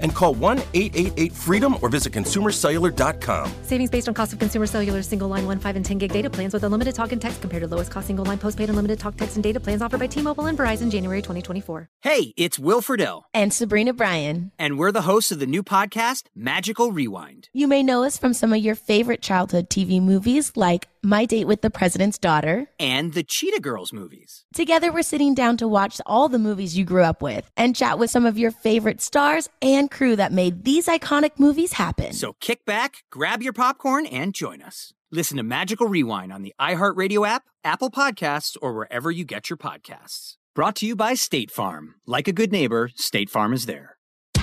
And call 1 888 freedom or visit consumercellular.com. Savings based on cost of consumer cellular single line 1, 5, and 10 gig data plans with unlimited talk and text compared to lowest cost single line postpaid unlimited talk, text, and data plans offered by T Mobile and Verizon January 2024. Hey, it's Will Friedle. And Sabrina Bryan. And we're the hosts of the new podcast, Magical Rewind. You may know us from some of your favorite childhood TV movies like My Date with the President's Daughter and the Cheetah Girls movies. Together, we're sitting down to watch all the movies you grew up with and chat with some of your favorite stars and crew that made these iconic movies happen. So kick back, grab your popcorn, and join us. Listen to Magical Rewind on the iHeartRadio app, Apple Podcasts, or wherever you get your podcasts. Brought to you by State Farm. Like a good neighbor, State Farm is there.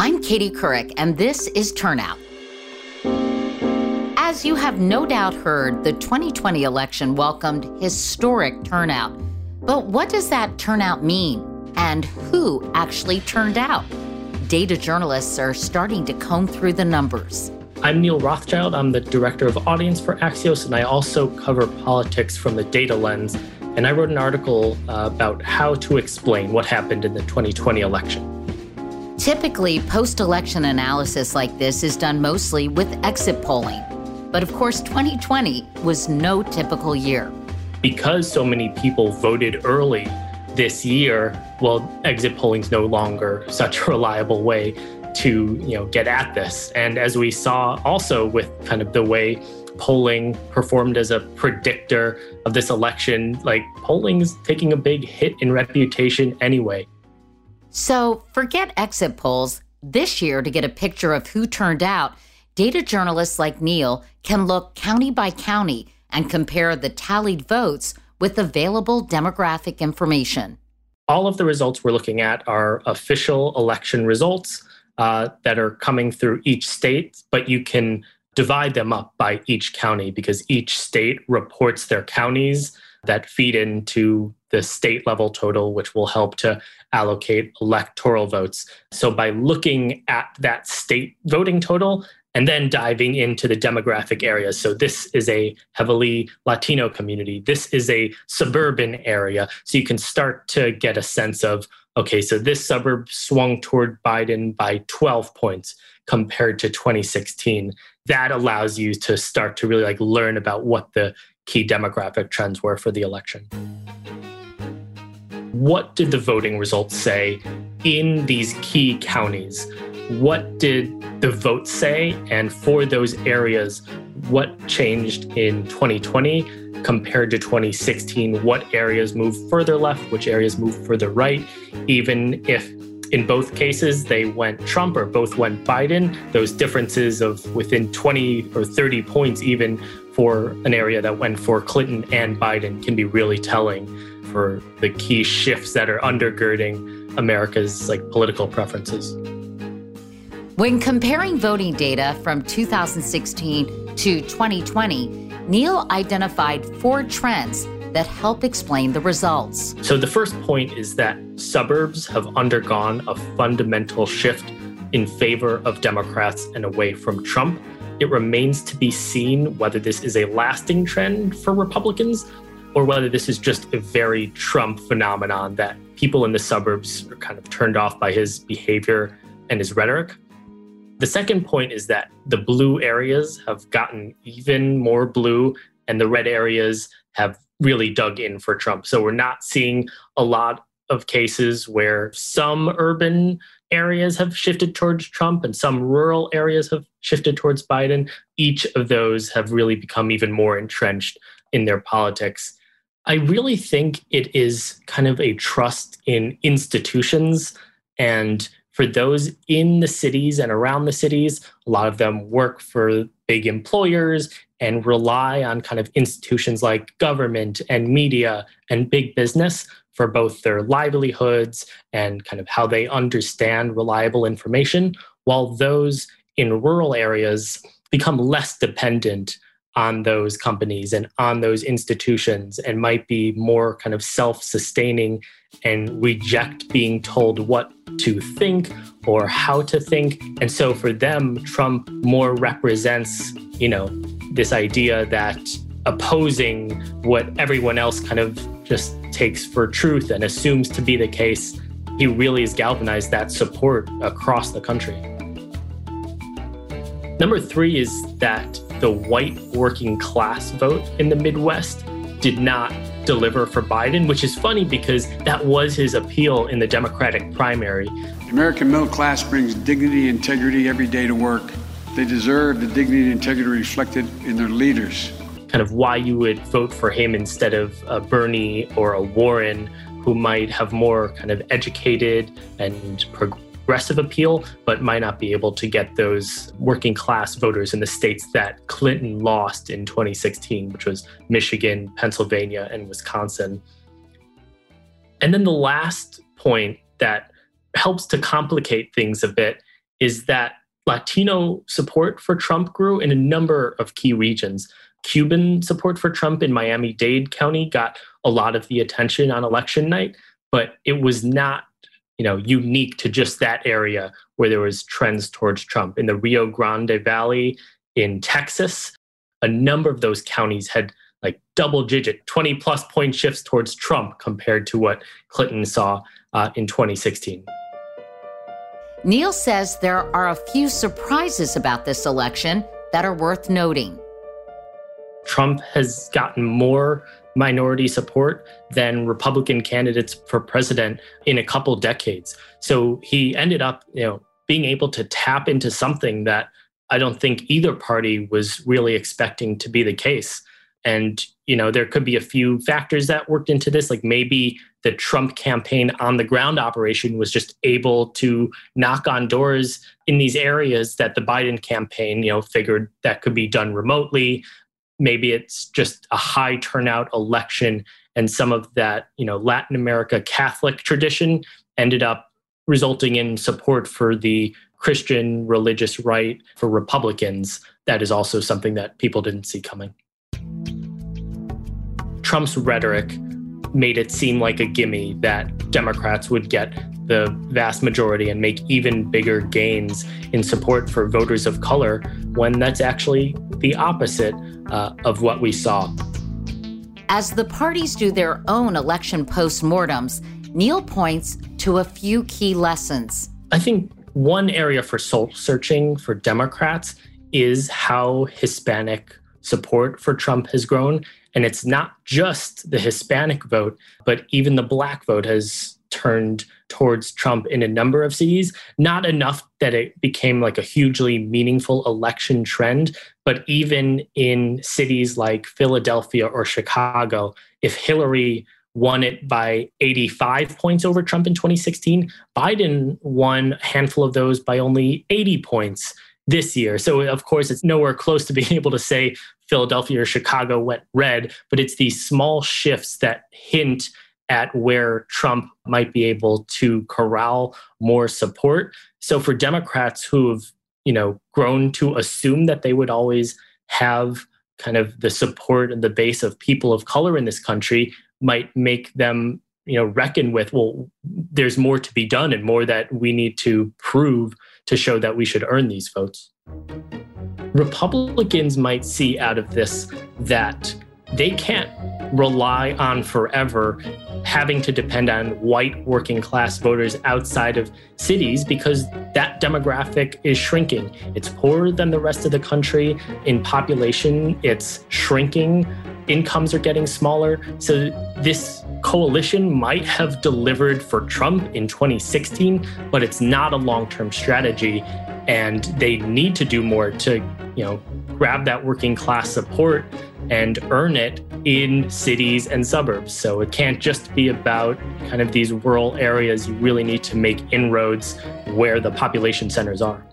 I'm Katie Couric, and this is Turnout. As you have no doubt heard, the 2020 election welcomed historic turnout. But what does that turnout mean? And who actually turned out? Data journalists are starting to comb through the numbers. I'm Neal Rothschild. I'm the director of audience for Axios, and I also cover politics from the data lens. And I wrote an article uh, about how to explain what happened in the 2020 election. Typically, post election analysis like this is done mostly with exit polling. But of course, 2020 was no typical year. Because so many people voted early this year, well, exit polling is no longer such a reliable way to you know get at this. And as we saw also with kind of the way polling performed as a predictor of this election, like polling is taking a big hit in reputation anyway. So forget exit polls. This year, to get a picture of who turned out, data journalists like Neal can look county by county and compare the tallied votes with available demographic information. All of the results we're looking at are official election results uh, that are coming through each state, but you can divide them up by each county because each state reports their counties that feed into the state level total, which will help to allocate electoral votes. So by looking at that state voting total, and then diving into the demographic areas. So, this is a heavily Latino community. This is a suburban area. So, you can start to get a sense of okay, so this suburb swung toward Biden by 12 points compared to 2016. That allows you to start to really like learn about what the key demographic trends were for the election. What did the voting results say in these key counties? What did the votes say? And for those areas, what changed in 2020 compared to 2016? What areas moved further left? Which areas moved further right? Even if in both cases they went Trump or both went Biden, those differences of within 20 or 30 points, even for an area that went for Clinton and Biden, can be really telling for the key shifts that are undergirding America's like political preferences. When comparing voting data from 2016 to 2020, Neal identified four trends that help explain the results. So, the first point is that suburbs have undergone a fundamental shift in favor of Democrats and away from Trump. It remains to be seen whether this is a lasting trend for Republicans or whether this is just a very Trump phenomenon that people in the suburbs are kind of turned off by his behavior and his rhetoric. The second point is that the blue areas have gotten even more blue, and the red areas have really dug in for Trump. So we're not seeing a lot of cases where some urban areas have shifted towards Trump and some rural areas have shifted towards Biden. Each of those have really become even more entrenched in their politics. I really think it is kind of a trust in institutions. And for those in the cities and around the cities, a lot of them work for big employers and rely on kind of institutions like government and media and big business for both their livelihoods and kind of how they understand reliable information, while those in rural areas become less dependent on those companies and on those institutions and might be more kind of self sustaining and reject being told what to think or how to think. And so for them, Trump more represents, you know, this idea that opposing what everyone else kind of just takes for truth and assumes to be the case, he really has galvanized that support across the country. Number three is that the white working class vote in the Midwest did not deliver for Biden, which is funny because that was his appeal in the Democratic primary. The American middle class brings dignity and integrity every day to work. They deserve the dignity and integrity reflected in their leaders. Kind of why you would vote for him instead of a Bernie or a Warren, who might have more kind of educated and progressive progressive appeal, but might not be able to get those working class voters in the states that Clinton lost in 2016, which was Michigan, Pennsylvania, and Wisconsin. And then the last point that helps to complicate things a bit is that Latino support for Trump grew in a number of key regions. Cuban support for Trump in Miami Dade County got a lot of the attention on election night, but it was not you know unique to just that area where there was trends towards Trump. In the Rio Grande Valley in Texas, a number of those counties had like double digit 20 plus point shifts towards Trump compared to what Clinton saw uh, in 2016. Neal says there are a few surprises about this election that are worth noting. Trump has gotten more minority support than Republican candidates for president in a couple decades. So he ended up, you know, being able to tap into something that I don't think either party was really expecting to be the case. And, you know, there could be a few factors that worked into this, like maybe the Trump campaign on the ground operation was just able to knock on doors in these areas that the Biden campaign, you know, figured that could be done remotely maybe it's just a high turnout election and some of that you know latin america catholic tradition ended up resulting in support for the christian religious right for republicans. That is also something that people didn't see coming. Trump's rhetoric made it seem like a gimme that democrats would get the vast majority and make even bigger gains in support for voters of color when that's actually the opposite uh, of what we saw. As the parties do their own election postmortems, Neal points to a few key lessons. I think one area for soul searching for Democrats is how Hispanic support for Trump has grown. And it's not just the Hispanic vote, but even the Black vote has turned towards Trump in a number of cities, not enough that it became like a hugely meaningful election trend, but even in cities like Philadelphia or Chicago, if Hillary won it by 85 points over Trump in 2016, Biden won a handful of those by only 80 points this year. So, of course, it's nowhere close to being able to say Philadelphia or Chicago went red, but it's these small shifts that hint at where Trump might be able to corral more support. So for Democrats who have, you know, grown to assume that they would always have kind of the support and the base of people of color in this country might make them, you know, reckon with, well, there's more to be done and more that we need to prove to show that we should earn these votes. Republicans might see out of this that they can't rely on forever having to depend on white working class voters outside of cities because that demographic is shrinking. It's poorer than the rest of the country in population, it's shrinking, incomes are getting smaller. So this coalition might have delivered for Trump in 2016, but it's not a long-term strategy and they need to do more to, you know, grab that working class support and earn it in cities and suburbs. So it can't just be about kind of these rural areas. You really need to make inroads where the population centers are.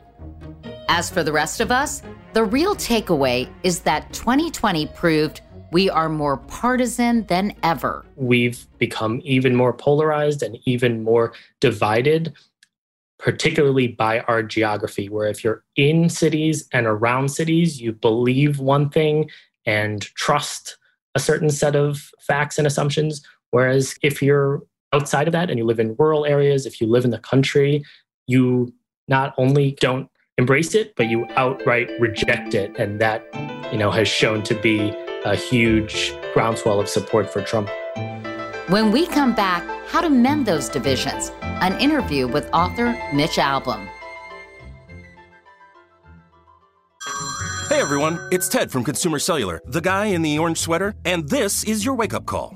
As for the rest of us, the real takeaway is that 2020 proved we are more partisan than ever. We've become even more polarized and even more divided, particularly by our geography, where if you're in cities and around cities, you believe one thing and trust a certain set of facts and assumptions. Whereas if you're outside of that and you live in rural areas, if you live in the country, you not only don't embrace it, but you outright reject it. And that, you know, has shown to be a huge groundswell of support for Trump. When we come back, how to mend those divisions. An interview with author Mitch Albom. Hey everyone, it's Ted from Consumer Cellular, the guy in the orange sweater, and this is your wake up call.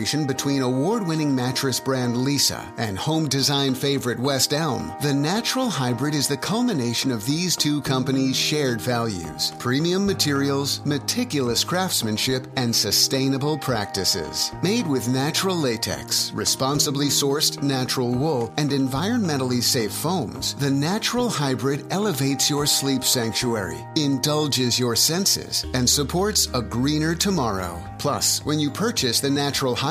between award winning mattress brand Leesa and home design favorite West Elm, the Natural Hybrid is the culmination of these two companies' shared values premium materials, meticulous craftsmanship, and sustainable practices. Made with natural latex, responsibly sourced natural wool, and environmentally safe foams, the Natural Hybrid elevates your sleep sanctuary, indulges your senses, and supports a greener tomorrow. Plus, when you purchase the Natural Hybrid,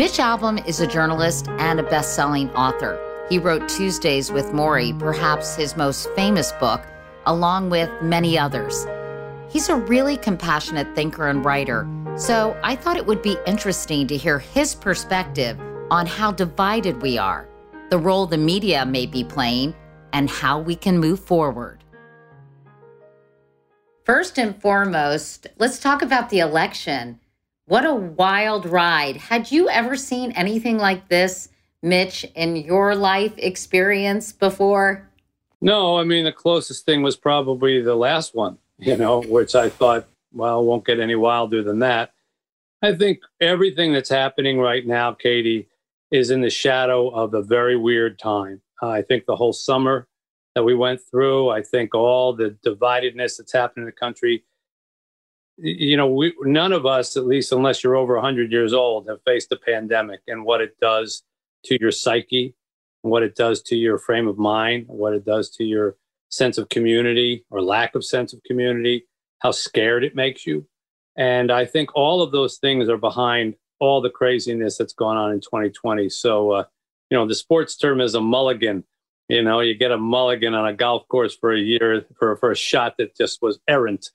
Mitch Albom is a journalist and a best selling author. He wrote Tuesdays with Morrie, perhaps his most famous book, along with many others. He's a really compassionate thinker and writer, so I thought it would be interesting to hear his perspective on how divided we are, the role the media may be playing, and how we can move forward. First and foremost, let's talk about the election. What a wild ride. Had you ever seen anything like this, Mitch, in your life experience before? No, I mean, the closest thing was probably the last one, you know, which I thought, well, won't get any wilder than that. I think everything that's happening right now, Katie, is in the shadow of a very weird time. Uh, I think the whole summer that we went through, I think all the dividedness that's happened in the country you know, we, none of us, at least unless you're over 100 years old, have faced a pandemic and what it does to your psyche, what it does to your frame of mind, what it does to your sense of community or lack of sense of community, how scared it makes you. And I think all of those things are behind all the craziness that's gone on in 2020. So, uh, you know, the sports term is a mulligan. You know, you get a mulligan on a golf course for a year for, for a shot that just was errant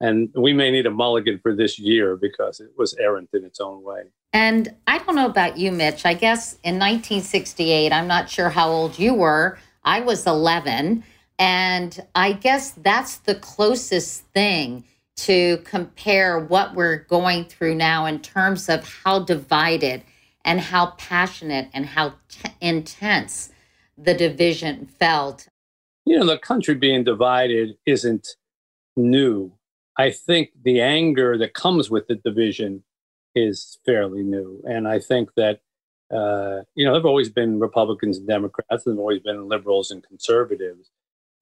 and we may need a mulligan for this year because it was errant in its own way. And I don't know about you, Mitch. I guess in 1968, I'm not sure how old you were. I was 11. And I guess that's the closest thing to compare what we're going through now in terms of how divided and how passionate and how t- intense the division felt. You know, the country being divided isn't new I think the anger that comes with the division is fairly new. And I think that, uh, you know, there have always been Republicans and Democrats, have always been liberals and conservatives,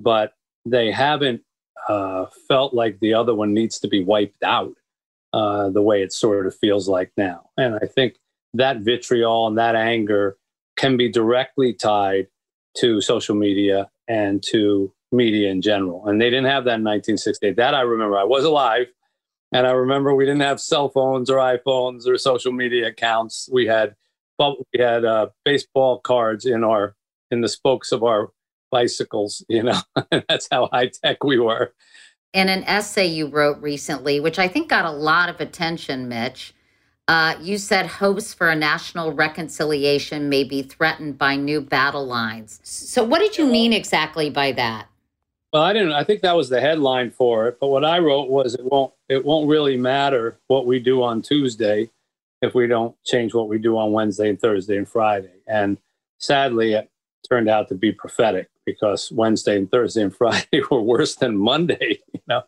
but they haven't uh, felt like the other one needs to be wiped out uh, the way it sort of feels like now. And I think that vitriol and that anger can be directly tied to social media and to media in general. And they didn't have that in 1968. That I remember. I was alive. And I remember we didn't have cell phones or iPhones or social media accounts. We had, we had uh, baseball cards in our in the spokes of our bicycles. You know, that's how high tech we were. In an essay you wrote recently, which I think got a lot of attention, Mitch, uh, you said hopes for a national reconciliation may be threatened by new battle lines. So, what did you mean exactly by that? Well, I didn't. I think that was the headline for it. But what I wrote was it won't. It won't really matter what we do on Tuesday if we don't change what we do on Wednesday and Thursday and Friday. And sadly, it turned out to be prophetic because Wednesday and Thursday and Friday were worse than Monday, you know,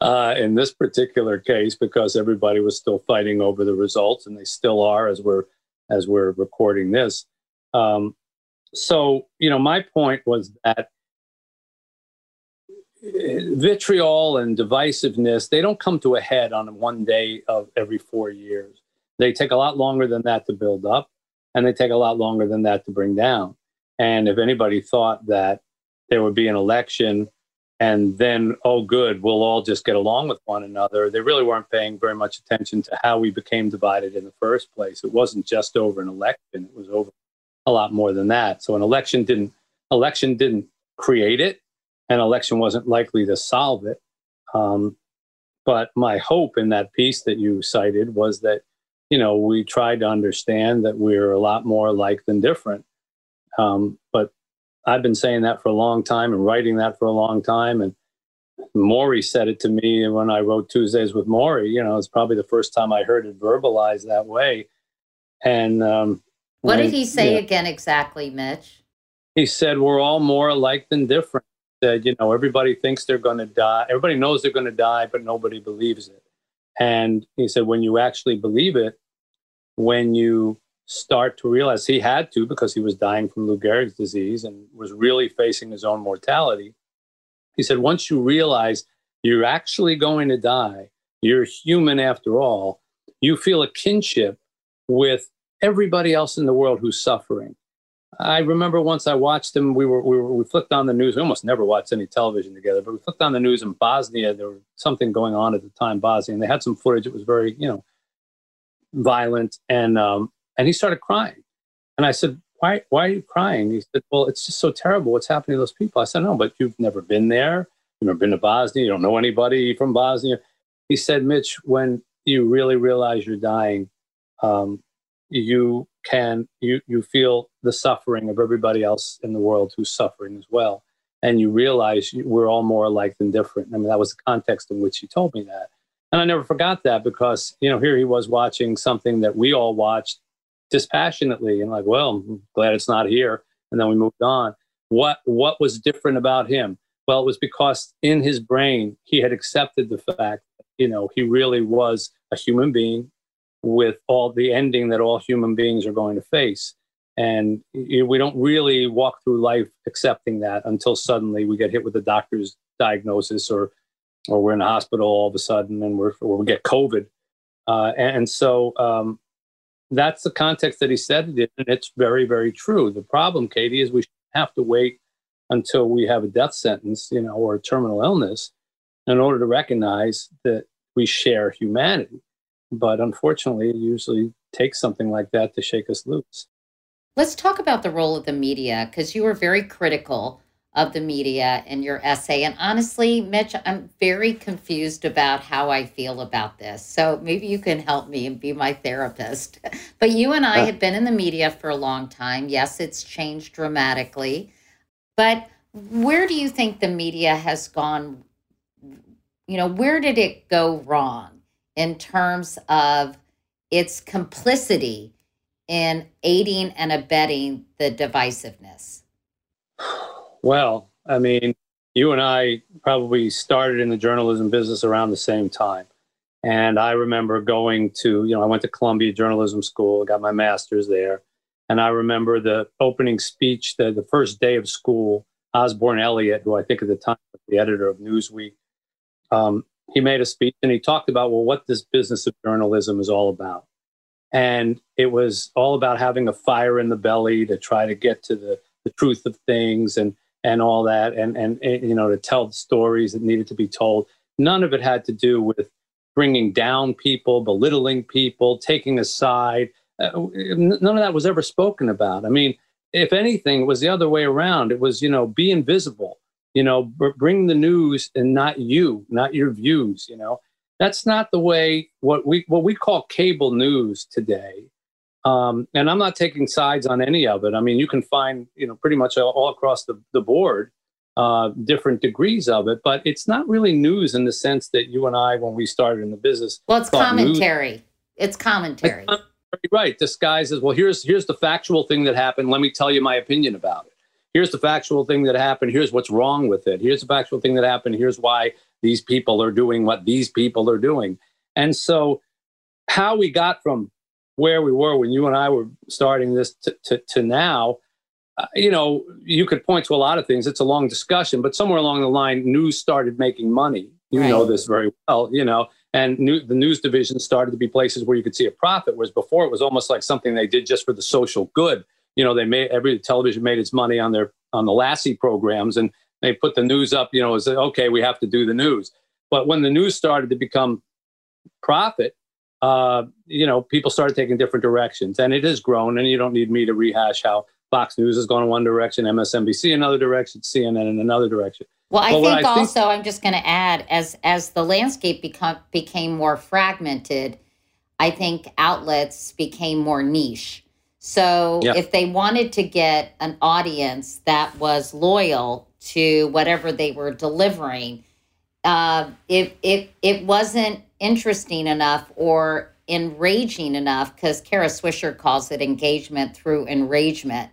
uh, in this particular case, because everybody was still fighting over the results, and they still are as we're as we're recording this. Um, so, you know, my point was that vitriol and divisiveness they don't come to a head on one day of every four years. They take a lot longer than that to build up, and they take a lot longer than that to bring down. And if anybody thought that there would be an election and then, oh, good, we'll all just get along with one another, they really weren't paying very much attention to how we became divided in the first place. It wasn't just over an election, it was over a lot more than that. So an election didn't election didn't create it. An election wasn't likely to solve it. Um, but my hope in that piece that you cited was that, you know, we tried to understand that we're a lot more alike than different. Um, but I've been saying that for a long time and writing that for a long time. And Morrie said it to me when I wrote Tuesdays with Morrie. You know, it's probably the first time I heard it verbalized that way. And um, what did he say again exactly, Mitch? He said, We're all more alike than different. Said, you know, everybody thinks they're going to die. Everybody knows they're going to die, but nobody believes it. And he said, when you actually believe it, when you start to realize he had to because he was dying from Lou Gehrig's disease and was really facing his own mortality. He said, once you realize you're actually going to die, you're human after all, you feel a kinship with everybody else in the world who's suffering. I remember once I watched him, we were, we were, we flicked on the news. We almost never watched any television together, but we flipped on the news in Bosnia. There was something going on at the time, Bosnia, and they had some footage. It was very, you know, violent. And um, and he started crying. And I said, why, why are you crying? He said, well, it's just so terrible what's happening to those people. I said, no, but you've never been there. You've never been to Bosnia. You don't know anybody from Bosnia. He said, Mitch, when you really realize you're dying, um, you can, you, you feel the suffering of everybody else in the world who's suffering as well. And you realize we're all more alike than different. I mean, that was the context in which he told me that. And I never forgot that because, you know, here he was watching something that we all watched dispassionately and like, well, I'm glad it's not here. And then we moved on. What what was different about him? Well, it was because in his brain he had accepted the fact that, you know, he really was a human being with all the ending that all human beings are going to face. And we don't really walk through life accepting that until suddenly we get hit with a doctor's diagnosis or or we're in a hospital all of a sudden and we're, or we get COVID. Uh, and, so um, that's the context that he said it in, and it's very, very true. The problem, Katie, is we have to wait until we have a death sentence, you know, or a terminal illness in order to recognize that we share humanity. But unfortunately, it usually takes something like that to shake us loose. Let's talk about the role of the media because you were very critical of the media in your essay. And honestly, Mitch, I'm very confused about how I feel about this. So maybe you can help me and be my therapist. But you and I uh. have been in the media for a long time. Yes, it's changed dramatically. But where do you think the media has gone? You know, where did it go wrong in terms of its complicity in aiding and abetting the divisiveness? Well, I mean, you and I probably started in the journalism business around the same time. And I remember going to, you know, I went to Columbia Journalism School, got my master's there. And I remember the opening speech, the, the first day of school, Osborn Elliott, who I think at the time was the editor of Newsweek, um, he made a speech and he talked about, well, what this business of journalism is all about. And it was all about having a fire in the belly to try to get to the, the truth of things and, and all that, and, and, and, you know, to tell the stories that needed to be told. None of it had to do with bringing down people, belittling people, taking a side. Uh, none of that was ever spoken about. I mean, if anything, it was the other way around. It was, you know, be invisible, you know, bring the news and not you, not your views, you know. That's not the way what we what we call cable news today. Um, and I'm not taking sides on any of it. I mean, you can find, you know, pretty much all, all across the, the board uh, different degrees of it, but it's not really news in the sense that you and I, when we started in the business, well, it's commentary. News. It's commentary. It's right. disguises well. Here's here's the factual thing that happened. Let me tell you my opinion about it. Here's the factual thing that happened. Here's what's wrong with it. Here's the factual thing that happened. Here's why these people are doing what these people are doing. And so, how we got from where we were when you and I were starting this to, to, to now uh, you know, you could point to a lot of things. It's a long discussion, but somewhere along the line, news started making money. You right. know this very well, you know, and new, the news division started to be places where you could see a profit, whereas before it was almost like something they did just for the social good. You know, they made every television made its money on their on the Lassie programs, and they put the news up. You know, as okay, we have to do the news. But when the news started to become profit, uh, you know, people started taking different directions, and it has grown. And you don't need me to rehash how Fox News has gone in one direction, MSNBC another direction, CNN in another direction. Well, I think I also think, I'm just going to add as as the landscape become became more fragmented, I think outlets became more niche. So yeah. if they wanted to get an audience that was loyal to whatever they were delivering, uh, if it it wasn't interesting enough or enraging enough, because Kara Swisher calls it engagement through enragement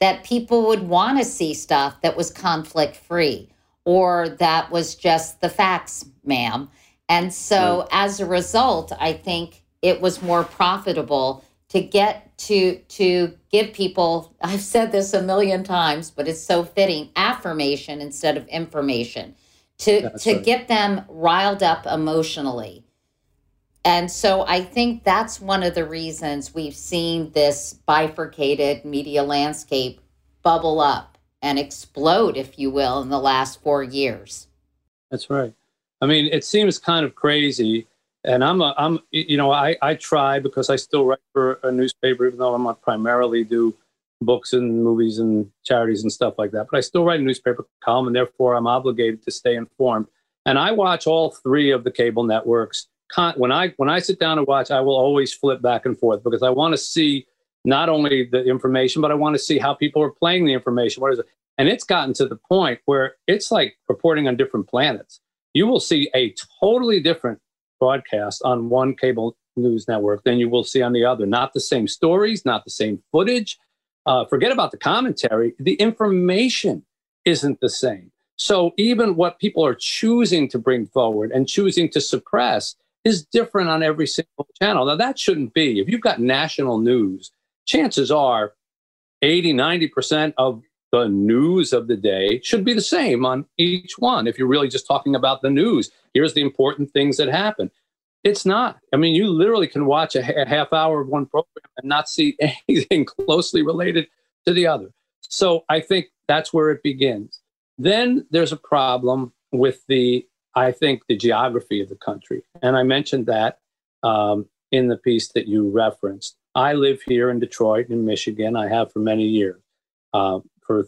that people would want to see stuff that was conflict free or that was just the facts, ma'am. And so as a result, I think it was more profitable to get to to give people I've said this a million times, but it's so fitting, affirmation instead of information. To That's to right. get them riled up emotionally and so I think that's one of the reasons we've seen this bifurcated media landscape bubble up and explode, if you will, in the last four years. That's right. I mean, it seems kind of crazy. And I'm, a, I'm, you know, I, I try because I still write for a newspaper, even though I'm not primarily do books and movies and charities and stuff like that. But I still write a newspaper column, and therefore I'm obligated to stay informed. And I watch all three of the cable networks when I when I sit down and watch, I will always flip back and forth because I want to see not only the information, but I want to see how people are playing the information. What is it? And it's gotten to the point where it's like reporting on different planets. You will see a totally different broadcast on one cable news network than you will see on the other. Not the same stories, not the same footage. Uh, forget about the commentary. The information isn't the same. So even what people are choosing to bring forward and choosing to suppress is different on every single channel. Now, that shouldn't be. If you've got national news, chances are 80, 90% of the news of the day should be the same on each one. If you're really just talking about the news, here's the important things that happen. It's not. I mean, you literally can watch a, a half hour of one program and not see anything closely related to the other. So I think that's where it begins. Then there's a problem with the I think, the geography of the country. And I mentioned that um, in the piece that you referenced. I live here in Detroit, in Michigan. I have for many years, uh, for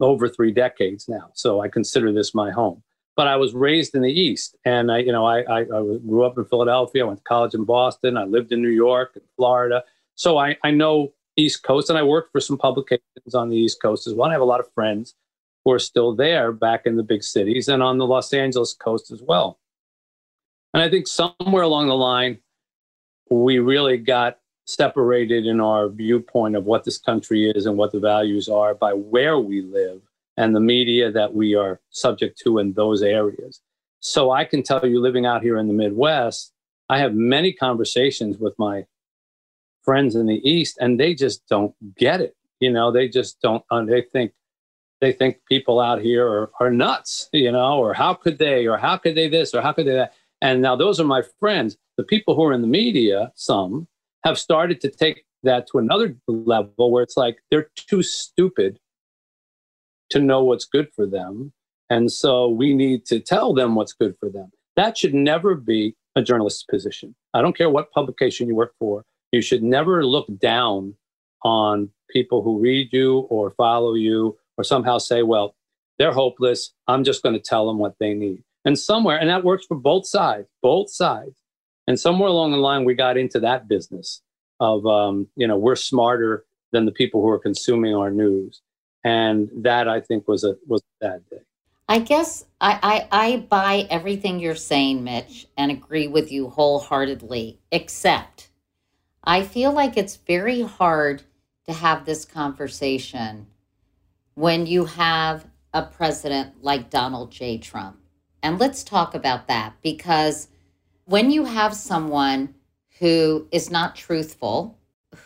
over three decades now. So I consider this my home. But I was raised in the East, and I, you know, I, I, I grew up in Philadelphia. I went to college in Boston. I lived in New York and Florida. So I, I know East Coast, and I worked for some publications on the East Coast as well. I have a lot of friends who are still there back in the big cities and on the Los Angeles coast as well. And I think somewhere along the line, we really got separated in our viewpoint of what this country is and what the values are by where we live and the media that we are subject to in those areas. So I can tell you, living out here in the Midwest, I have many conversations with my friends in the East, and they just don't get it. You know, they just don't. Uh, they think they think people out here are, are nuts. You know, or how could they, or how could they this, or how could they that. And now those are my friends. The people who are in the media, some have started to take that to another level where it's like they're too stupid to know what's good for them. And so we need to tell them what's good for them. That should never be a journalist's position. I don't care what publication you work for. You should never look down on people who read you or follow you or somehow say, well, they're hopeless. I'm just going to tell them what they need. And somewhere, and that works for both sides, both sides. And somewhere along the line, we got into that business of, um, you know, we're smarter than the people who are consuming our news. And that I think was a was a bad day. I guess I, I, I buy everything you're saying, Mitch, and agree with you wholeheartedly, except I feel like it's very hard to have this conversation when you have a president like Donald J. Trump. And let's talk about that because when you have someone who is not truthful,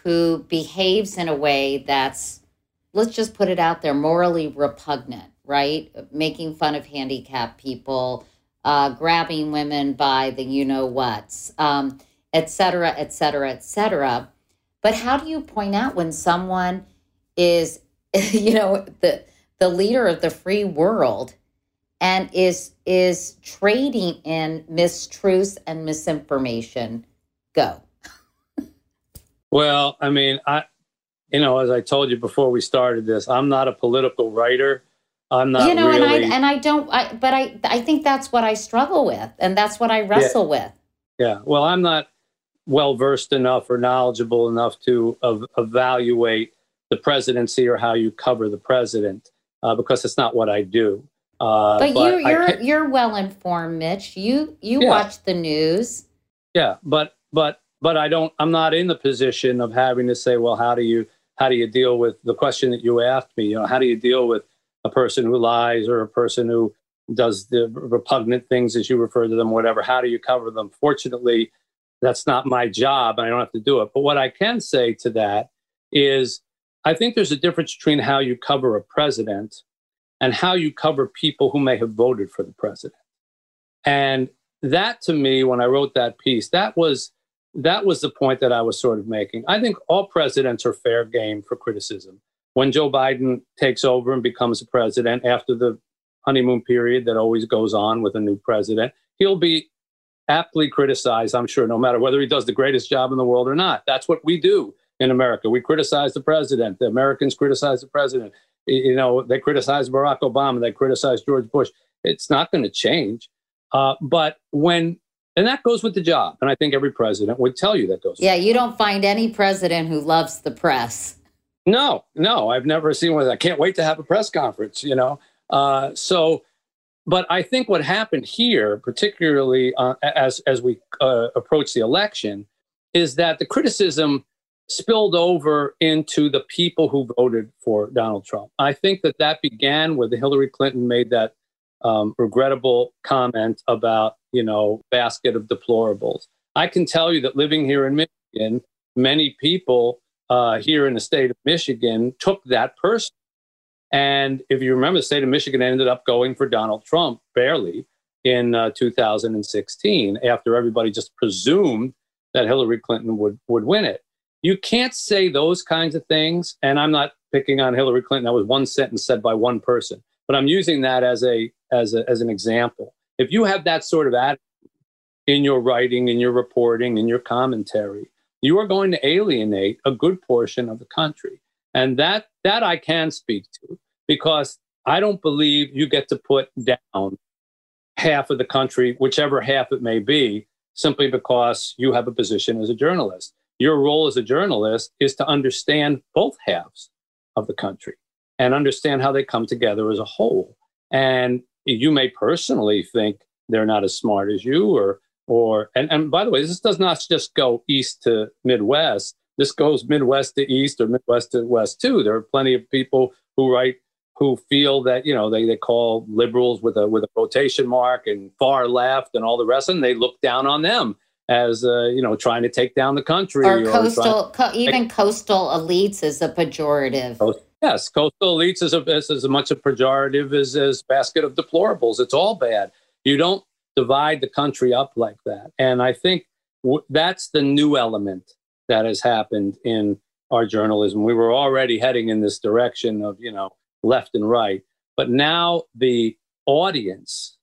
who behaves in a way that's, let's just put it out there, morally repugnant, right? Making fun of handicapped people, uh, grabbing women by the you know what's, um, et cetera, et cetera, et cetera. But how do you point out when someone is, you know, the the leader of the free world and is is trading in mistruths and misinformation. Go. Well i mean i you know as i told you before we started this i'm not a political writer. I'm not you know really, and i and i don't I, but i i think that's what i struggle with and that's what i wrestle yeah, with. Yeah well i'm not well versed enough or knowledgeable enough to of, evaluate the presidency or how you cover the president uh, because it's not what i do uh, but, but, you, you're you're well informed, Mitch. You you yeah. watch the news. Yeah, but but but I don't. I'm not in the position of having to say, well, how do you how do you deal with the question that you asked me? You know, how do you deal with a person who lies or a person who does the repugnant things as you refer to them, whatever? How do you cover them? Fortunately, that's not my job, and I don't have to do it. But what I can say to that is, I think there's a difference between how you cover a president and how you cover people who may have voted for the president. And that to me, when I wrote that piece, that was that was the point that I was sort of making. I think all presidents are fair game for criticism. When Joe Biden takes over and becomes a president after the honeymoon period that always goes on with a new president, he'll be aptly criticized, I'm sure, no matter whether he does the greatest job in the world or not. That's what we do in America. We criticize the president. The Americans criticize the president you know, they criticize Barack Obama, they criticize George Bush. It's not going to change. Uh, but when, and that goes with the job. And I think every president would tell you that goes. Yeah, you don't find any president who loves the press. No, no, I've never seen one. I can't wait to have a press conference, you know. Uh, so, but I think what happened here, particularly uh, as as we uh, approach the election, is that the criticism spilled over into the people who voted for Donald Trump. I think that that began with Hillary Clinton made that um, regrettable comment about, you know, basket of deplorables. I can tell you that living here in Michigan, many people uh, here in the state of Michigan took that person. And if you remember, the state of Michigan ended up going for Donald Trump barely in uh, 2016 after everybody just presumed that Hillary Clinton would, would win it. You can't say those kinds of things. And I'm not picking on Hillary Clinton. That was one sentence said by one person, but I'm using that as a as a, as an example. If you have that sort of attitude in your writing, in your reporting, in your commentary, you are going to alienate a good portion of the country. And that that I can speak to because I don't believe you get to put down half of the country, whichever half it may be, simply because you have a position as a journalist your role as a journalist is to understand both halves of the country and understand how they come together as a whole. And you may personally think they're not as smart as you or or and, and by the way, this does not just go east to Midwest. This goes Midwest to East or Midwest to West too. There are plenty of people who write who feel that you know they, they call liberals with a with a quotation mark and far left and all the rest, and they look down on them as uh, you know trying to take down the country or, or coastal, co- even coastal elites is a pejorative. Yes, coastal elites is, a, is as much a pejorative as, as basket of deplorables. It's all bad. You don't divide the country up like that. And I think w- that's the new element that has happened in our journalism. We were already heading in this direction of, you know, left and right. But now the audience,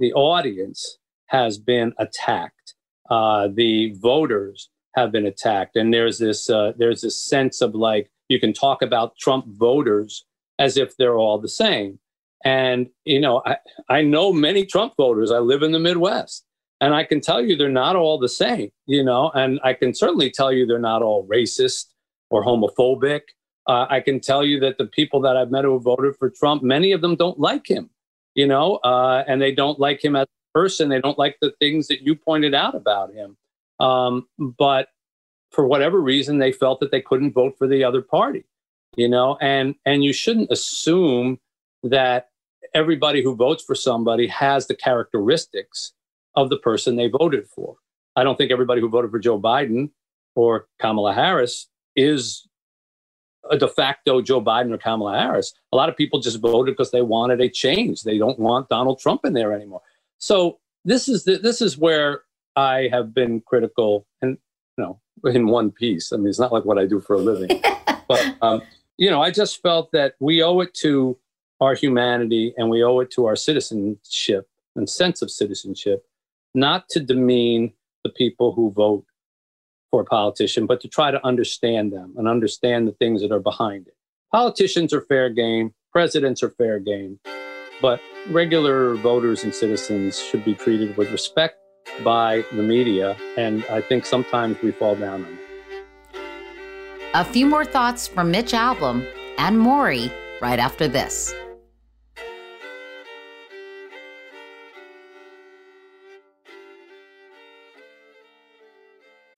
the audience has been attacked. Uh, the voters have been attacked. And there's this, uh, there's this sense of like, you can talk about Trump voters as if they're all the same. And, you know, I, I know many Trump voters. I live in the Midwest. And I can tell you they're not all the same, you know, and I can certainly tell you they're not all racist or homophobic. Uh, I can tell you that the people that I've met who voted for Trump, many of them don't like him, you know, uh, and they don't like him as person. They don't like the things that you pointed out about him. Um, but for whatever reason, they felt that they couldn't vote for the other party, you know, and and you shouldn't assume that everybody who votes for somebody has the characteristics of the person they voted for. I don't think everybody who voted for Joe Biden or Kamala Harris is a de facto Joe Biden or Kamala Harris. A lot of people just voted because they wanted a change. They don't want Donald Trump in there anymore. So this is the, this is where I have been critical, and you know, in one piece. I mean, it's not like what I do for a living, but um, you know, I just felt that we owe it to our humanity and we owe it to our citizenship and sense of citizenship, not to demean the people who vote for a politician, but to try to understand them and understand the things that are behind it. Politicians are fair game, presidents are fair game, but regular voters and citizens should be treated with respect by the media. And I think sometimes we fall down on it. A few more thoughts from Mitch Albom and Morrie right after this.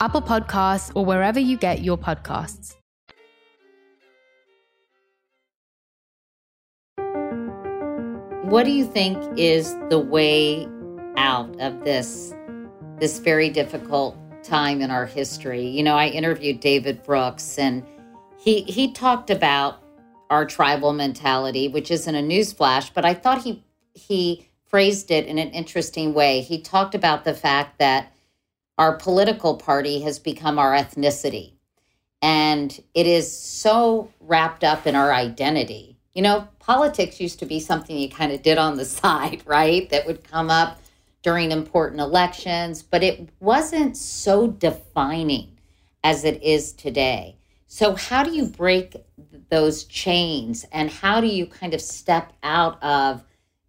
Apple Podcasts, or wherever you get your podcasts. What do you think is the way out of this this very difficult time in our history. You know, I interviewed David Brooks and he he talked about our tribal mentality, which isn't a newsflash, but I thought he he phrased it in an interesting way. He talked about the fact that our political party has become our ethnicity. And it is so wrapped up in our identity. You know, politics used to be something you kind of did on the side, right? That would come up during important elections, but it wasn't so defining as it is today. So, how do you break those chains and how do you kind of step out of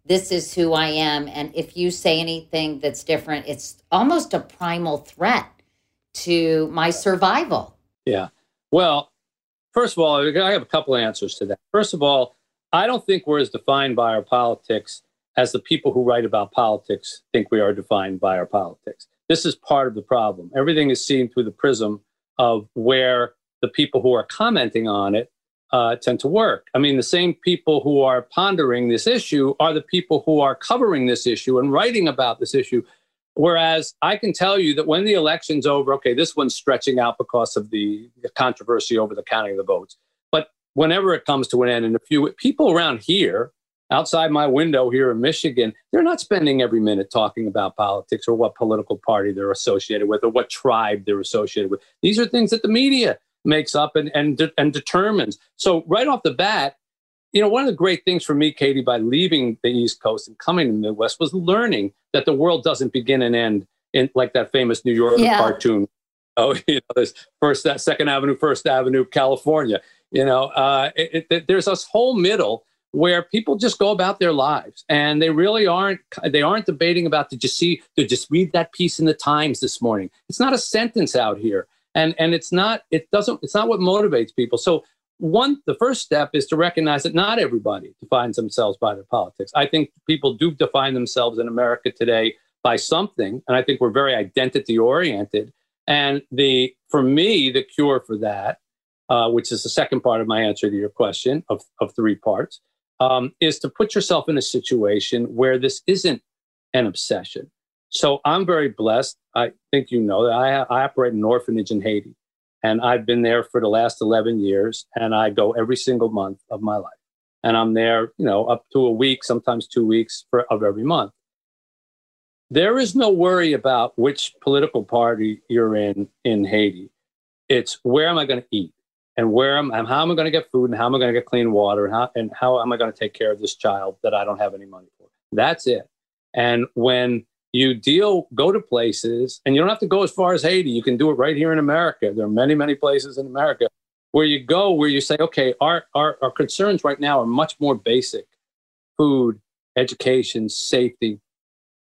this is who I am? And if you say anything that's different, it's almost a primal threat to my survival. Yeah. Well, first of all, I have a couple answers to that. First of all, I don't think we're as defined by our politics as the people who write about politics think we are defined by our politics. This is part of the problem. Everything is seen through the prism of where the people who are commenting on it uh, tend to work. I mean, the same people who are pondering this issue are the people who are covering this issue and writing about this issue. Whereas I can tell you that when the election's over, okay, this one's stretching out because of the, the controversy over the counting of the votes. But whenever it comes to an end, and a few people around here outside my window here in Michigan, they're not spending every minute talking about politics or what political party they're associated with or what tribe they're associated with. These are things that the media makes up and, and, de- and determines. So, right off the bat, you know, one of the great things for me, Katie, by leaving the East Coast and coming to the Midwest was learning that the world doesn't begin and end in like that famous New York yeah. cartoon. Oh, you know, there's First, that Second Avenue, First Avenue, California. You know, uh, it, it, there's this whole middle where people just go about their lives and they really aren't they aren't debating about did you see did you just read that piece in the times this morning it's not a sentence out here and and it's not it doesn't it's not what motivates people. So one the first step is to recognize that not everybody defines themselves by their politics. I think people do define themselves in america today by something and i think we're very identity oriented. And the for me the cure for that uh, which is the second part of my answer to your question of, of three parts um, is to put yourself in a situation where this isn't an obsession. So I'm very blessed. I think you know that I, I operate an orphanage in Haiti, and I've been there for the last 11 years, and I go every single month of my life. And I'm there, you know, up to a week, sometimes two weeks for, of every month. There is no worry about which political party you're in in Haiti. It's where am I going to eat? and where am and how am I going to get food and how am I going to get clean water and how and how am I going to take care of this child that I don't have any money for? That's it. And when you deal go to places and you don't have to go as far as Haiti, you can do it right here in America. There are many many places in America where you go where you say, okay, our our, our concerns right now are much more basic: food, education, safety.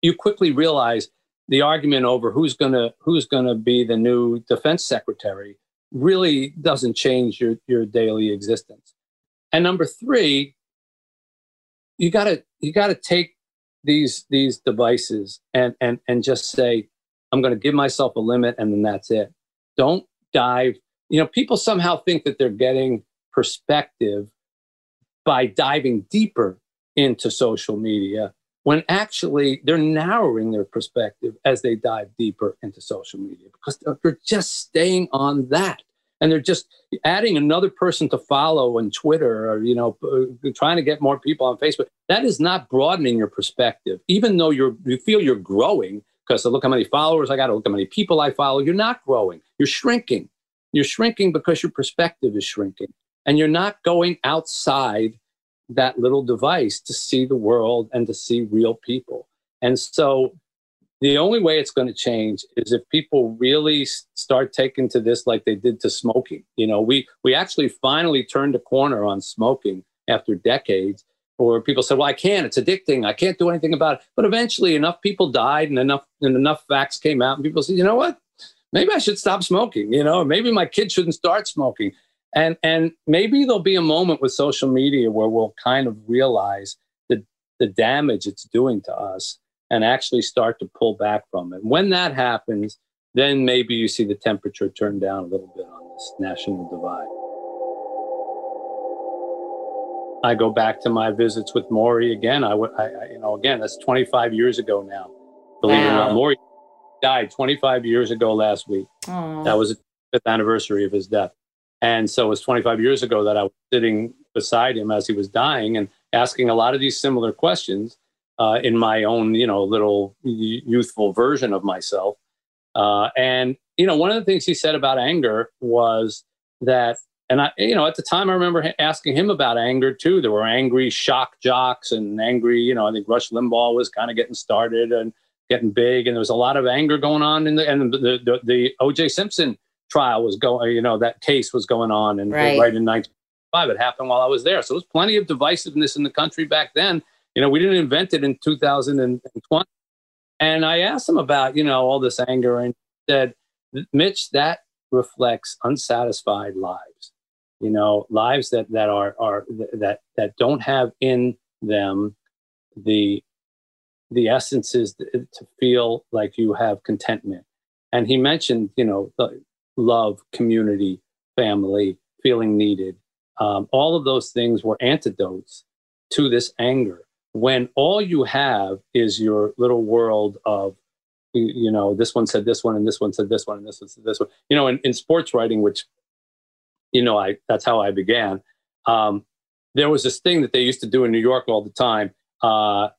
You quickly realize the argument over who's going to who's going to be the new defense secretary really doesn't change your, your daily existence. And number three, you gotta you gotta take these these devices and and and just say, I'm gonna give myself a limit and then that's it. Don't dive. You know, people somehow think that they're getting perspective by diving deeper into social media when actually they're narrowing their perspective as they dive deeper into social media because they're just staying on that and they're just adding another person to follow on twitter or you know uh, trying to get more people on facebook. That is not broadening your perspective. Even though you're you feel you're growing because look how many followers i got look how many people i follow you're not growing. You're shrinking. You're shrinking because your perspective is shrinking. And you're not going outside that little device to see the world and to see real people. And so the only way it's going to change is if people really start taking to this like they did to smoking. You know, we we actually finally turned a corner on smoking after decades or people said, "Well, I can't. It's addicting. I can't do anything about it." But eventually, enough people died, and enough and enough facts came out, and people said, "You know what? Maybe I should stop smoking. You know, maybe my kids shouldn't start smoking." And and maybe there'll be a moment with social media where we'll kind of realize the the damage it's doing to us and actually start to pull back from it. When that happens, then maybe you see the temperature turn down a little bit on this national divide. I go back to my visits with Morrie again. I, I, you know, again, that's 25 years ago now. Believe wow. it or not, Morrie, died 25 years ago last week. Aw. That was the fifth anniversary of his death. And so it was 25 years ago that I was sitting beside him as he was dying and asking a lot of these similar questions uh, in my own, you know, little youthful version of myself. Uh, and, you know, one of the things he said about anger was that, and I, you know, at the time I remember asking him about anger too. There were angry shock jocks and angry, you know, I think Rush Limbaugh was kind of getting started and getting big. And there was a lot of anger going on in the, and the, the, the OJ Simpson trial was going, you know, that case was going on and Right. right in 1995. It happened while I was there. So there was plenty of divisiveness in the country back then. You know, we didn't invent it in 2020. And I asked him about, you know, all this anger and said, Mitch, that reflects unsatisfied lives. You know, lives that that are are that that don't have in them the the essence is to feel like you have contentment. And he mentioned, you know, love, community, family, feeling needed. Um, all of those things were antidotes to this anger. When all you have is your little world of, you, know, this one said this one, and this one said this one, and this one said this one. You know, in, in sports writing, which, you know, I that's how I began. Um, there was this thing that they used to do in New York all the time. Uh,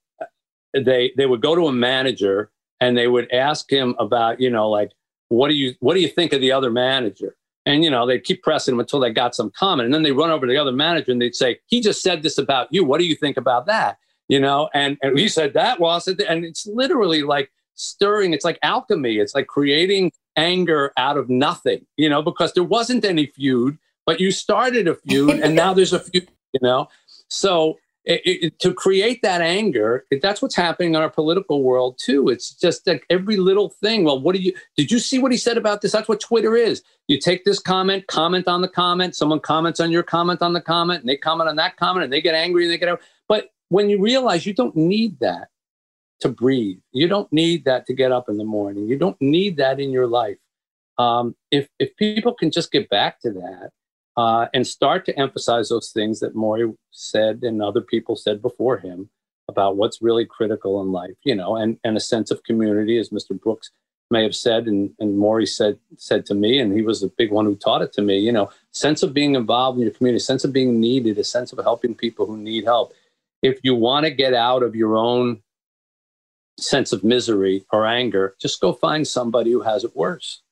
they they would go to a manager and they would ask him about you know like what do you what do you think of the other manager and you know they'd keep pressing him until they got some comment and then they run over to the other manager and they'd say he just said this about you what do you think about that you know and and he said that was it and it's literally like stirring it's like alchemy it's like creating anger out of nothing you know because there wasn't any feud but you started a feud and now there's a feud you know so it, it, to create that anger, it- that's what's happening in our political world too. It's just like every little thing. Well, what do you did you see what he said about this? That's what Twitter is. You take this comment, comment on the comment, someone comments on your comment on the comment, and they comment on that comment, and they get angry and they get out. But when you realize you don't need that to breathe, you don't need that to get up in the morning. You don't need that in your life. Um, if if people can just get back to that uh, and start to emphasize those things that Morrie said and other people said before him about what's really critical in life, you know, and, and a sense of community, as Mr. Brooks may have said, and, and Morrie said said to me, and he was the big one who taught it to me, you know, sense of being involved in your community, sense of being needed, a sense of helping people who need help. If you want to get out of your own sense of misery or anger, just go find somebody who has it worse.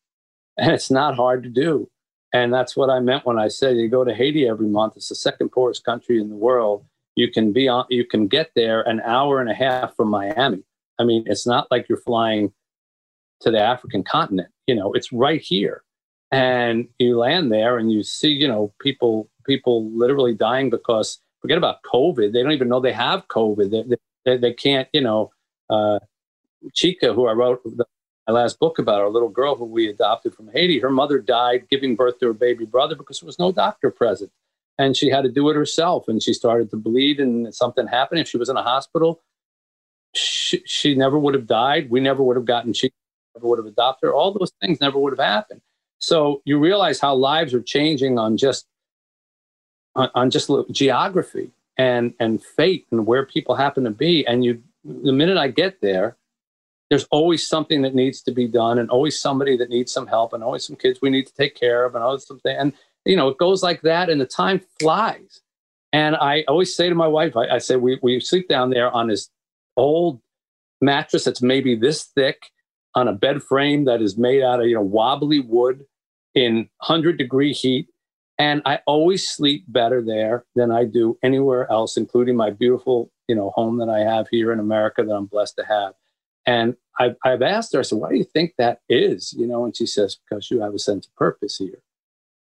And it's not hard to do. And that's what I meant when I said you go to Haiti every month. It's the second poorest country in the world. You can be on, you can get there an hour and a half from Miami. I mean, it's not like you're flying to the African continent. You know, it's right here. And you land there and you see, you know, people people literally dying because forget about COVID. They don't even know they have COVID. They they, they can't, you know, uh, Chica, who I wrote the, my last book about, our little girl who we adopted from Haiti, her mother died giving birth to her baby brother because there was no doctor present. And she had to do it herself. And she started to bleed, and something happened. If she was in a hospital, she, she never would have died. We never would have gotten Chica, never would have adopted her. All those things never would have happened. So you realize how lives are changing on just on, on just geography and and fate and where people happen to be. And you, the minute I get there, there's always something that needs to be done and always somebody that needs some help and always some kids we need to take care of and always something and you know it goes like that and the time flies and i always say to my wife i, I say we, we sleep down there on this old mattress that's maybe this thick on a bed frame that is made out of you know wobbly wood in 100 degree heat and i always sleep better there than i do anywhere else including my beautiful you know home that i have here in america that i'm blessed to have and I've, I've asked her, I said, why do you think that is? You know, and she says, because you have a sense of purpose here,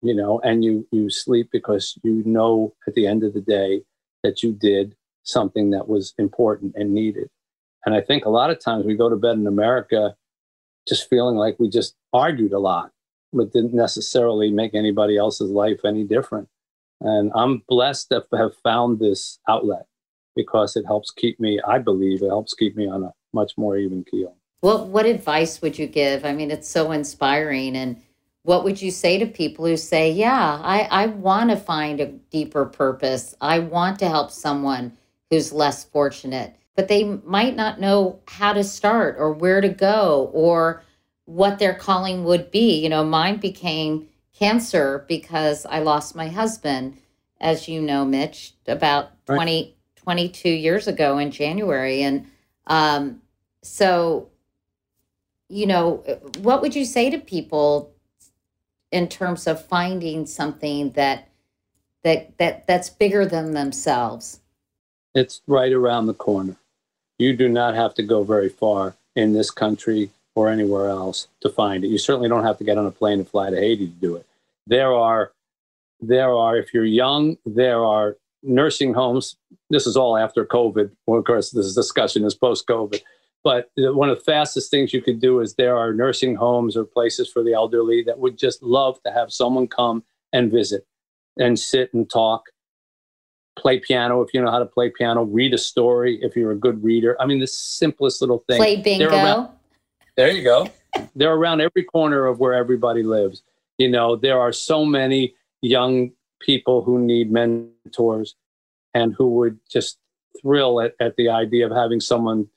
you know, and you, you sleep because you know at the end of the day that you did something that was important and needed. And I think a lot of times we go to bed in America just feeling like we just argued a lot, but didn't necessarily make anybody else's life any different. And I'm blessed to have found this outlet because it helps keep me, I believe, it helps keep me on a much more even keel. What what advice would you give? I mean, it's so inspiring. And what would you say to people who say, "Yeah, I I want to find a deeper purpose. I want to help someone who's less fortunate, but they might not know how to start or where to go or what their calling would be. You know, mine became cancer because I lost my husband, as you know, Mitch, about right. 20, 22 years ago in January. And um, so, you know, what would you say to people in terms of finding something that that that that's bigger than themselves? It's right around the corner. You do not have to go very far in this country or anywhere else to find it. You certainly don't have to get on a plane and fly to Haiti to do it. There are, there are. If you're young, there are nursing homes. This is all after COVID. Well, of course, this discussion is post-COVID. But one of the fastest things you could do is there are nursing homes or places for the elderly that would just love to have someone come and visit and sit and talk play piano if you know how to play piano, read a story if you're a good reader. I mean, the simplest little thing. Play bingo. There you go. They're around every corner of where everybody lives. You know, there are so many young people who need mentors and who would just thrill at, at the idea of having someone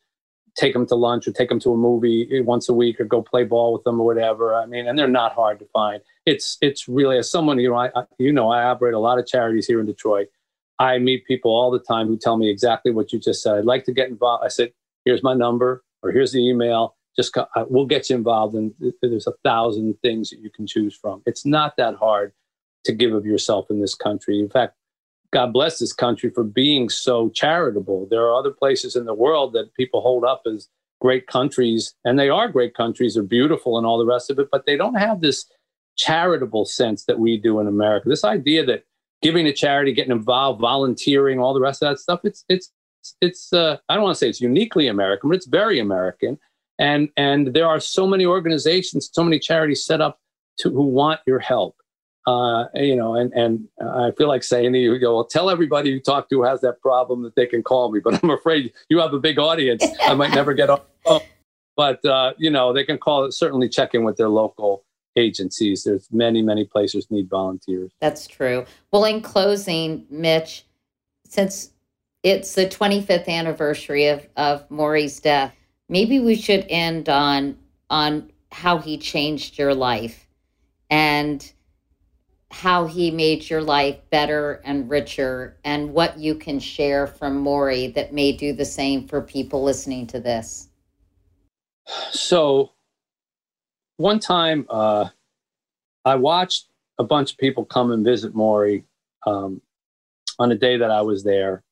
take them to lunch or take them to a movie once a week or go play ball with them or whatever. I mean, and they're not hard to find. It's it's really as someone you know I you know I operate a lot of charities here in Detroit I meet people all the time who tell me exactly what you just said. I'd like to get involved. I said, here's my number or here's the email. Just we'll get you involved. And there's a thousand things that you can choose from. It's not that hard to give of yourself in this country. In fact, God bless this country for being so charitable. There are other places in the world that people hold up as great countries, and they are great countries, they're beautiful and all the rest of it, but they don't have this charitable sense that we do in America. This idea that giving to charity, getting involved, volunteering, all the rest of that stuff. It's it's it's uh, I don't want to say it's uniquely American, but it's very American. And and there are so many organizations, so many charities set up to who want your help. Uh, you know, and and I feel like saying to you, you go, well, tell everybody you talk to who has that problem that they can call me. But I'm afraid you have a big audience. I might never get on. But uh, you know, they can call it. Certainly, check in with their local agencies. There's many, many places need volunteers. That's true. Well, in closing, Mitch, since it's the 25th anniversary of, of Morrie's death, maybe we should end on on how he changed your life and how he made your life better and richer and what you can share from Morrie that may do the same for people listening to this. So one time uh, I watched a bunch of people come and visit Morrie um, on a day that I was there.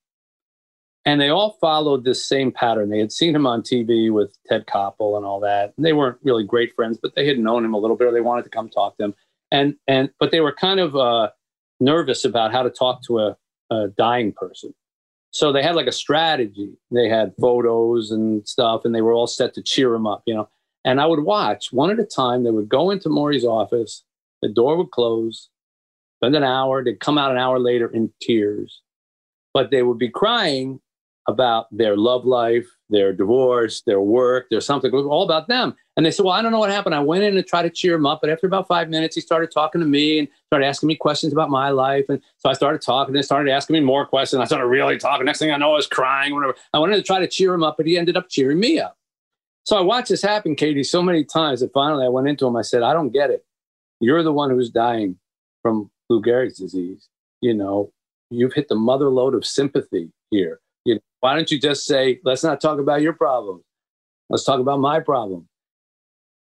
And they all followed this same pattern. They had seen him on TV with Ted Koppel and all that. And they weren't really great friends, but they had known him a little bit, or they wanted to come talk to him. And and but they were kind of uh, nervous about how to talk to a, a dying person. So they had like a strategy. They had photos and stuff, and they were all set to cheer him up, you know. And I would watch one at a time. They would go into Morrie's office, the door would close, spend an hour, they'd come out an hour later in tears. But they would be crying about their love life, their divorce, their work, their something, all about them. And they said, Well, I don't know what happened. I went in and tried to cheer him up. But after about five minutes, he started talking to me and started asking me questions about my life. And so I started talking and started asking me more questions. I started really talking. Next thing I know, I was crying, whatever. I wanted to try to cheer him up, but he ended up cheering me up. So I watched this happen, Katie, so many times that finally I went into him. I said, I don't get it. You're the one who's dying from Lou Gehrig's disease. You know, you've hit the mother lode of sympathy here. You know, why don't you just say, let's not talk about your problem. Let's talk about my problem.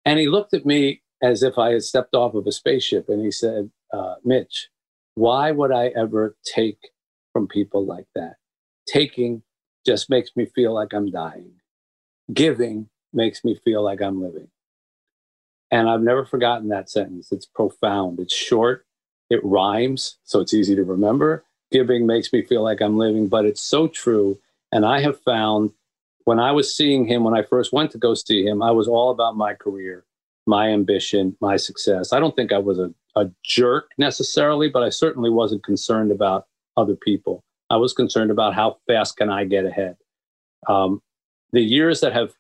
And he looked at me as if I had stepped off of a spaceship and he said, uh, Mitch, why would I ever take from people like that? Taking just makes me feel like I'm dying. Giving makes me feel like I'm living. And I've never forgotten that sentence. It's profound. It's short. It rhymes, so it's easy to remember. Giving makes me feel like I'm living, but it's so true. And I have found when I was seeing him, when I first went to go see him, I was all about my career, my ambition, my success. I don't think I was a, a jerk necessarily, but I certainly wasn't concerned about other people. I was concerned about how fast can I get ahead. Um, the years that have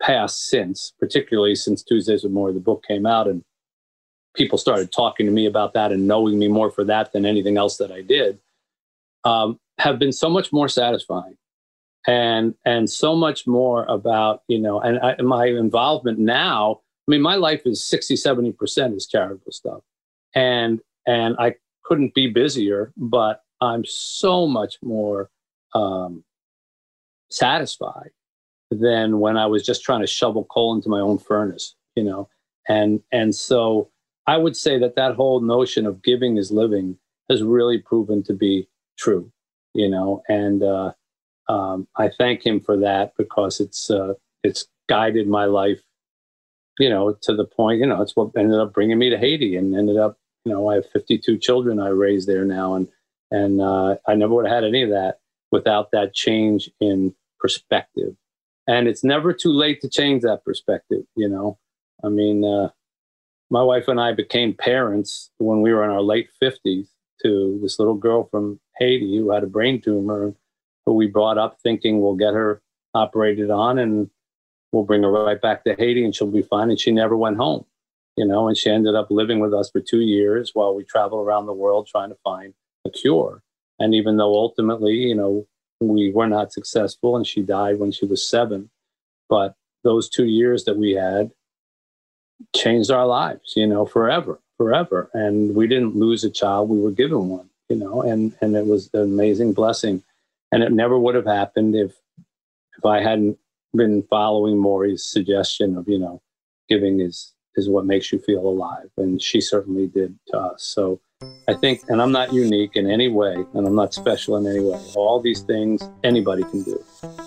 passed since, particularly since Tuesdays with Morrie, the book came out, and people started talking to me about that and knowing me more for that than anything else that I did, um, have been so much more satisfying, and and so much more about you know, and I, my involvement now i mean, my life is 60, 70% is charitable stuff. And, and I couldn't be busier, but I'm so much more um, satisfied than when I was just trying to shovel coal into my own furnace, you know? And, and so I would say that that whole notion of giving is living has really proven to be true, you know? And, uh, um, I thank him for that because it's, uh, it's guided my life, you know, to the point, you know, it's what ended up bringing me to Haiti and ended up, you know, I have 52 children I raised there now. And, and, uh, I never would have had any of that without that change in perspective. And it's never too late to change that perspective, you know? I mean, uh, my wife and I became parents when we were in our late 50s to this little girl from Haiti who had a brain tumor, who we brought up thinking we'll get her operated on and we'll bring her right back to Haiti and she'll be fine. And she never went home, you know, and she ended up living with us for two years while we traveled around the world trying to find a cure. And even though ultimately, you know, we were not successful and she died when she was seven, but those two years that we had changed our lives, you know, forever, forever. And we didn't lose a child, we were given one, you know, and, and it was an amazing blessing. And it never would have happened if if I hadn't been following Morrie's suggestion of, you know, giving is is what makes you feel alive. And she certainly did to us. So I think, and I'm not unique in any way, and I'm not special in any way. All these things anybody can do,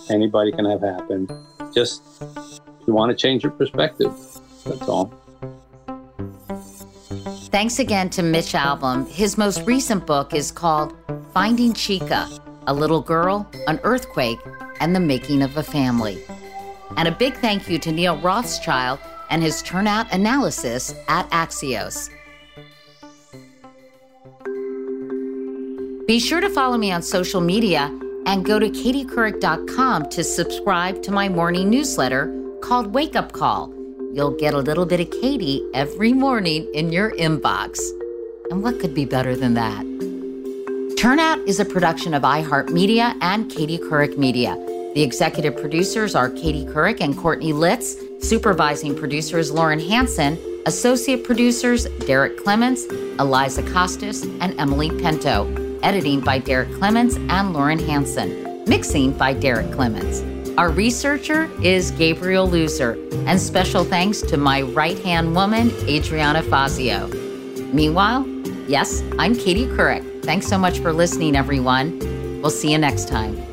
anybody can have happen. Just you want to change your perspective, that's all. Thanks again to Mitch Albom. His most recent book is called Finding Chica A Little Girl, an Earthquake, and the Making of a Family. And a big thank you to Neal Rothschild and his turnout analysis at Axios. Be sure to follow me on social media and go to katiecouric.com to subscribe to my morning newsletter called Wake Up Call. You'll get a little bit of Katie every morning in your inbox. And what could be better than that? Turnout is a production of iHeartMedia and Katie Couric Media. The executive producers are Katie Couric and Courtney Litz. Supervising producers Lauren Hanson. Associate producers Derek Clements, Eliza Costas, and Emily Pinto. Editing by Derek Clements and Lauren Hanson. Mixing by Derek Clements. Our researcher is Gabriel Loser. And special thanks to my right hand woman, Adriana Fazio. Meanwhile, yes, I'm Katie Couric. Thanks so much for listening, everyone. We'll see you next time.